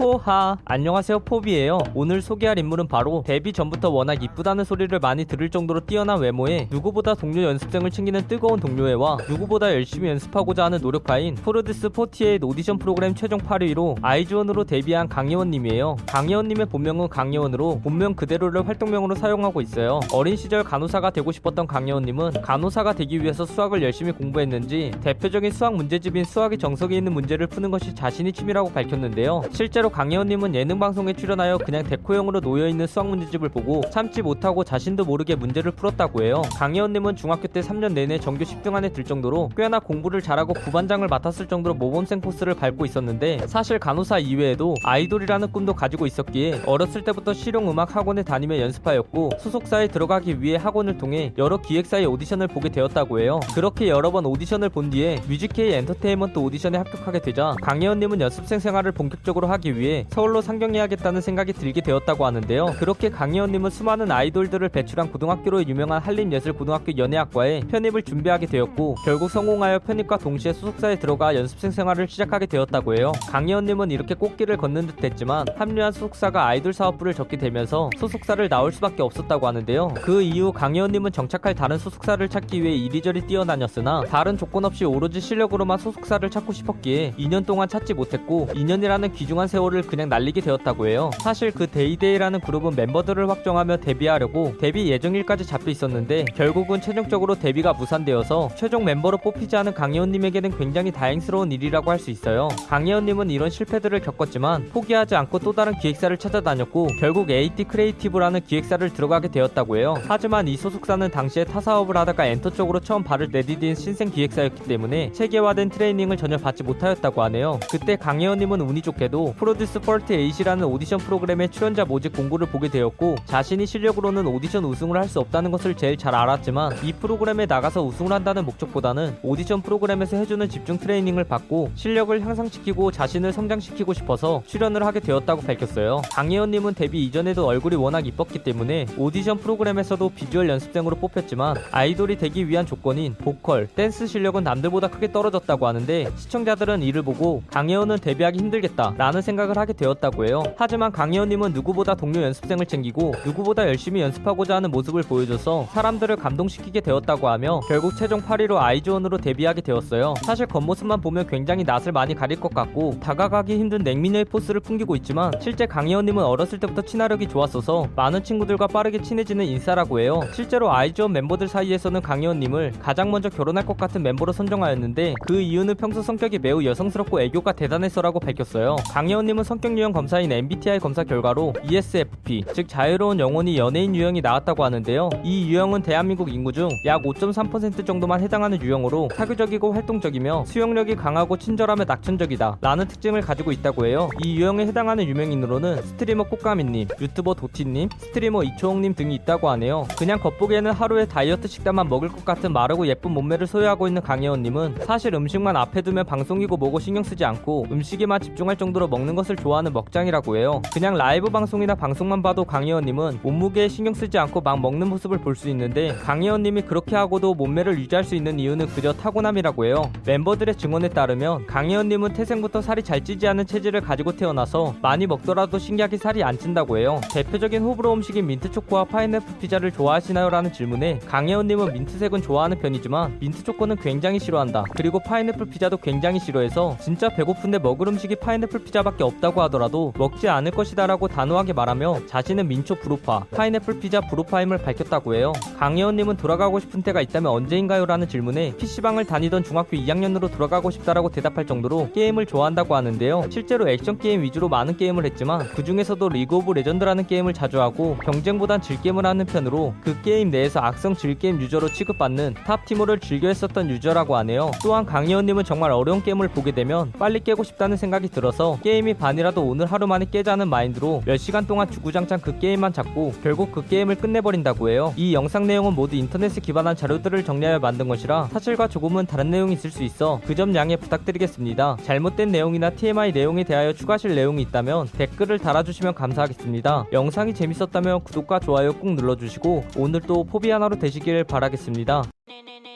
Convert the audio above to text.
포하. 안녕하세요 포비예요. 오늘 소개할 인물은 바로 데뷔 전부터 워낙 이쁘다는 소리를 많이 들을 정도로 뛰어난 외모에 누구보다 동료 연습생을 챙기는 뜨거운 동료애와 누구보다 열심히 연습하고자 하는 노력파인 프로듀스 48 오디션 프로그램 최종 8위로 아이즈원으로 데뷔한 강혜원님이에요. 강혜원님의 본명은 강혜원으로 본명 그대로를 활동명으로 사용하고 있어요. 어린 시절 간호사가 되고 싶었던 강혜원님은 간호사가 되기 위해서 수학을 열심히 공부했는지 대표적인 수학 문제집인 수학의 정석에 있는 문제를 푸는 것이 자신의 취미라고 밝혔는데요. 실제로 강혜원님은 예능 방송에 출연하여 그냥 데코용으로 놓여있는 수학 문제집을 보고 참지 못하고 자신도 모르게 문제를 풀었다고 해요. 강혜원님은 중학교 때 3년 내내 전교 10등 안에 들 정도로 꽤나 공부를 잘하고 부반장을 맡았을 정도로 모범생 코스를 밟고 있었는데 사실 간호사 이외에도 아이돌이라는 꿈도 가지고 있었기에 어렸을 때부터 실용음악 학원에 다니며 연습하였고 소속사에 들어가기 위해 학원을 통해 여러 기획사의 오디션을 보게 되었다고 해요. 그렇게 여러 번 오디션을 본 뒤에 뮤직케이 엔터테인먼트 오디션에 합격하게 되자 강혜원님은 연습생 생활을 본격적으로 하기 위해 서울로 상경해야겠다는 생각이 들게 되었다고 하는데요. 그렇게 강혜원님은 수많은 아이돌들을 배출한 고등학교로 유명한 한림예술고등학교 연예학과에 편입을 준비하게 되었고 결국 성공하여 편입과 동시에 소속사에 들어가 연습생 생활을 시작하게 되었다고 해요. 강혜원님은 이렇게 꽃길을 걷는 듯 했지만 합류한 소속사가 아이돌 사업부를 접게 되면서 소속사를 나올 수밖에 없었다고 하는데요. 그 이후 강혜원님은 정착할 다른 소속사를 찾기 위해 이리저리 뛰어다녔으나 다른 조건 없이 오로지 실력으로만 소속사를 찾고 싶었기에 2년 동안 찾지 못했고 2년이라는 귀중한 세월을 그냥 날리게 되었다고 해요. 사실 그 데이데이라는 그룹은 멤버들을 확정하며 데뷔하려고 데뷔 예정일까지 잡혀 있었는데 결국은 최종적으로 데뷔가 무산되어서 최종 멤버로 뽑히지 않은 강혜원님에게는 굉장히 다행스러운 일이라고 할 수 있어요. 강혜원님은 이런 실패들을 겪었지만 포기하지 않고 또 다른 기획사를 찾아다녔고 결국 8D 크리에이티브라는 기획사를 들어가게 되었다고 해요. 하지만 이 소속사는 당시에 타 사업을 하다가 엔터 쪽으로 처음 발을 내디딘 신생 기획사였기 때문에 체계화된 트레이닝을 전혀 받지 못하였다고 하네요. 그때 강혜원님은 운이 좋게도 프로듀스 48이라는 오디션 프로그램의 출연자 모집 공고를 보게 되었고 자신이 실력으로는 오디션 우승을 할 수 없다는 것을 제일 잘 알았지만 이 프로그램에 나가서 우승을 한다는 목적보다는 오디션 프로그램에서 해주는 집중 트레이닝을 받고 실력을 향상시키고 자신을 성장시키고 싶어서 출연을 하게 되었다고 밝혔어요. 강혜원님은 데뷔 이전에도 얼굴이 워낙 이뻤기 때문에 오디션 프로그램에서도 비주얼 연습생으로 뽑혔지만 아이돌이 되기 위한 조건인 보컬, 댄스 실력은 남들보다 크게 떨어졌다고 하는데 시청자들은 이를 보고 강혜원은 데뷔하기 힘들겠다 라는 생각을 하게 되었다고 해요. 하지만 강혜원님은 누구보다 동료 연습생을 챙기고 누구보다 열심히 연습하고자 하는 모습을 보여줘서 사람들을 감동시키게 되었다고 하며 결국 최종 8위로 아이즈원으로 데뷔하게 되었어요. 사실 겉모습만 보면 굉장히 낯을 많이 가릴 것 같고 다가가기 힘든 냉미녀의 포스를 풍기고 있지만 실제 강혜원님은 어렸을 때부터 친화력이 좋았어서 많은 친구들과 빠르게 친해지는 인싸라고 해요. 실제로 아이즈원 멤버들 사이에서는 강혜원님을 가장 먼저 결혼할 것 같은 멤버로 선정하였는데 그 이유는 평소 성격이 매우 여성스럽고 애교가 대단해서라고 밝혔어요. 강혜원님은 성격 유형 검사인 MBTI 검사 결과로 ESFP, 즉 자유로운 영혼의 연예인 유형이 나왔다고 하는데요. 이 유형은 대한민국 인구 중 약 5.3% 정도만 해당하는 유형으로 사교적이고 활동적이며 수용력이 강하고 친절하며 낙천적이다 라는 특징을 가지고 있다고 해요. 이 유형에 해당하는 유명인으로는 스트리머 꽃가미님, 유튜버 도티님, 스트리머 이초홍님 등이 있다고 하네요. 그냥 겉보기에는 하루에 다이어트 식단만 먹을 것 같은 마르고 예쁜 몸매를 소유하고 있는 강혜원님은 사실 음식만 앞에 두면 방송이고 뭐고 신경 쓰지 않고 음식에만 집중할 정도로 먹는 것을 좋아하는 먹짱이라고 해요. 그냥 라이브 방송이나 방송만 봐도 강혜원님은 몸무게에 신경 쓰지 않고 막 먹는 모습을 볼 수 있는데 강혜원님이 그렇게 하고도 몸매를 유지할 수 있는 이유는 그저 타고남이라고 해요. 멤버들의 증언에 따르면 강혜원님은 태생부터 살이 잘 찌지 않은 체질을 가지고 태어나서 많이 먹더라도 신기하게 살이 안 찐다고 해요. 대표적인 호불호 음식인 민트초코와 파인애플 피자를 좋아하시나요? 라는 질문에 강혜원님은 민트색은 좋아하는 편이지만 민트초코는 굉장히 싫어한다. 그리고 파인애플 피자도 굉장히 싫어해서 진짜 배고픈데 먹을 음식이 파인애플 피자밖에 없다고 하더라도 먹지 않을 것이다라고 단호하게 말하며 자신은 민초 불호파, 파인애플 피자 불호파임을 밝혔다고 해요. 강혜원님은 돌아가고 싶은 때가 있다면 언제인가요? 라는 질문에 PC방을 다니던 중학교 2학년으로 돌아가고 싶다라고 대답할 정도로 게임을 좋아한다고 하는데요. 실제로 액션 게임 위주로 많은 게임을 했지만 그 중에서도 리그 오브 레전드라는 게임을 자주 하고 경쟁보단 즐겜을 하는 편으로 그 게임 내에서 악성 즐게임 유저로 취급받는 top 티모를 즐겨 했었던 유저라고 하네요. 또한 강혜원님은 정말 어려운 게임을 보게 되면 빨리 깨고 싶다는 생각이 들어서 게임이 반이라도 오늘 하루 만에 깨자는 마인드로 몇 시간 동안 주구장창 그 게임만 잡고 결국 그 게임을 끝내버린다고 해요. 이 영상 내용은 모두 인터넷에 기반한 자료들을 정리하여 만든 것이라 사실과 조금은 다른 내용이 있을 수 있어 그 점 양해 부탁드리겠습니다. 잘못된 내용이나 TMI 내용에 대하여 추가하실 내용이 있다면 댓글을 달아주시면 감사하겠습니다. 영상이 재밌었다면 구독과 좋아요 꾹 눌러주시고 오늘도 포비 하나로 되시길 바라겠습니다. 네네네